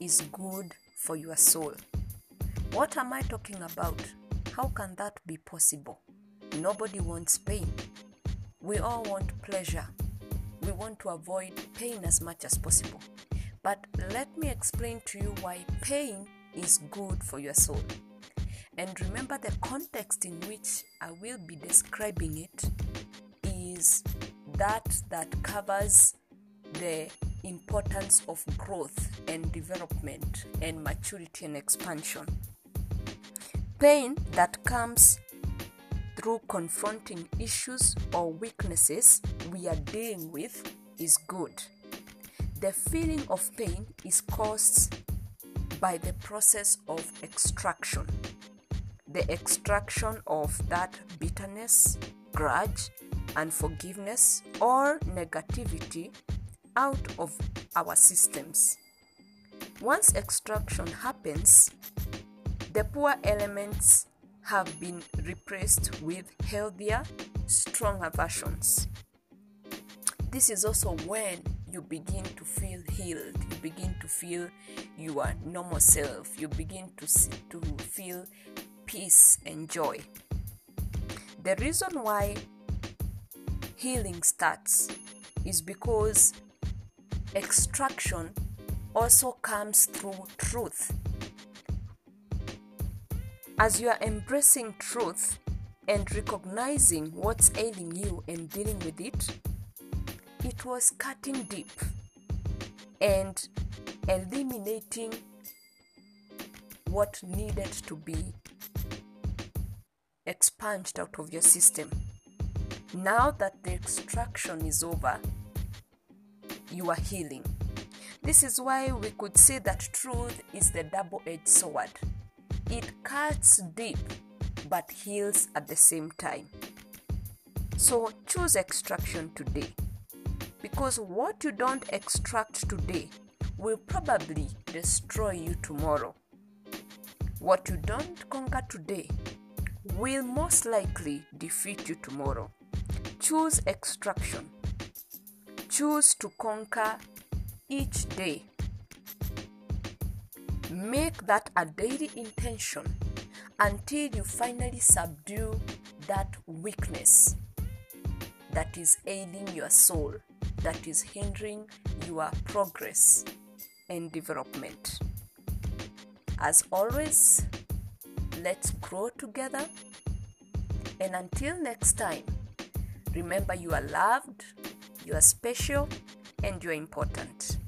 is good for your soul. What am I talking about? How can that be possible? Nobody wants pain. We all want pleasure. We want to avoid pain as much as possible. But let me explain to you why pain is good for your soul. And remember, the context in which I will be describing it is that that covers the importance of growth and development and maturity and expansion. Pain that comes through confronting issues or weaknesses we are dealing with is good. The feeling of pain is caused by the process of extraction. The extraction of that bitterness, grudge, unforgiveness, or negativity out of our systems. Once extraction happens, the poor elements have been replaced with healthier, stronger versions. This is also when you begin to feel healed, you begin to feel your normal self, you begin to, see, to feel peace and joy. The reason why healing starts is because extraction also comes through truth. As you are embracing truth and recognizing what's ailing you and dealing with it, it was cutting deep and eliminating what needed to be expunged out of your system. Now that the extraction is over, you are healing. This is why we could say that truth is the double edged sword. It cuts deep but heals at the same time. So choose extraction today because what you don't extract today will probably destroy you tomorrow. What you don't conquer today will most likely defeat you tomorrow. Choose extraction. Choose to conquer each day. Make that a daily intention until you finally subdue that weakness that is aiding your soul, that is hindering your progress and development. As always, let's grow together. And until next time, remember you are loved, you are special, and you are important.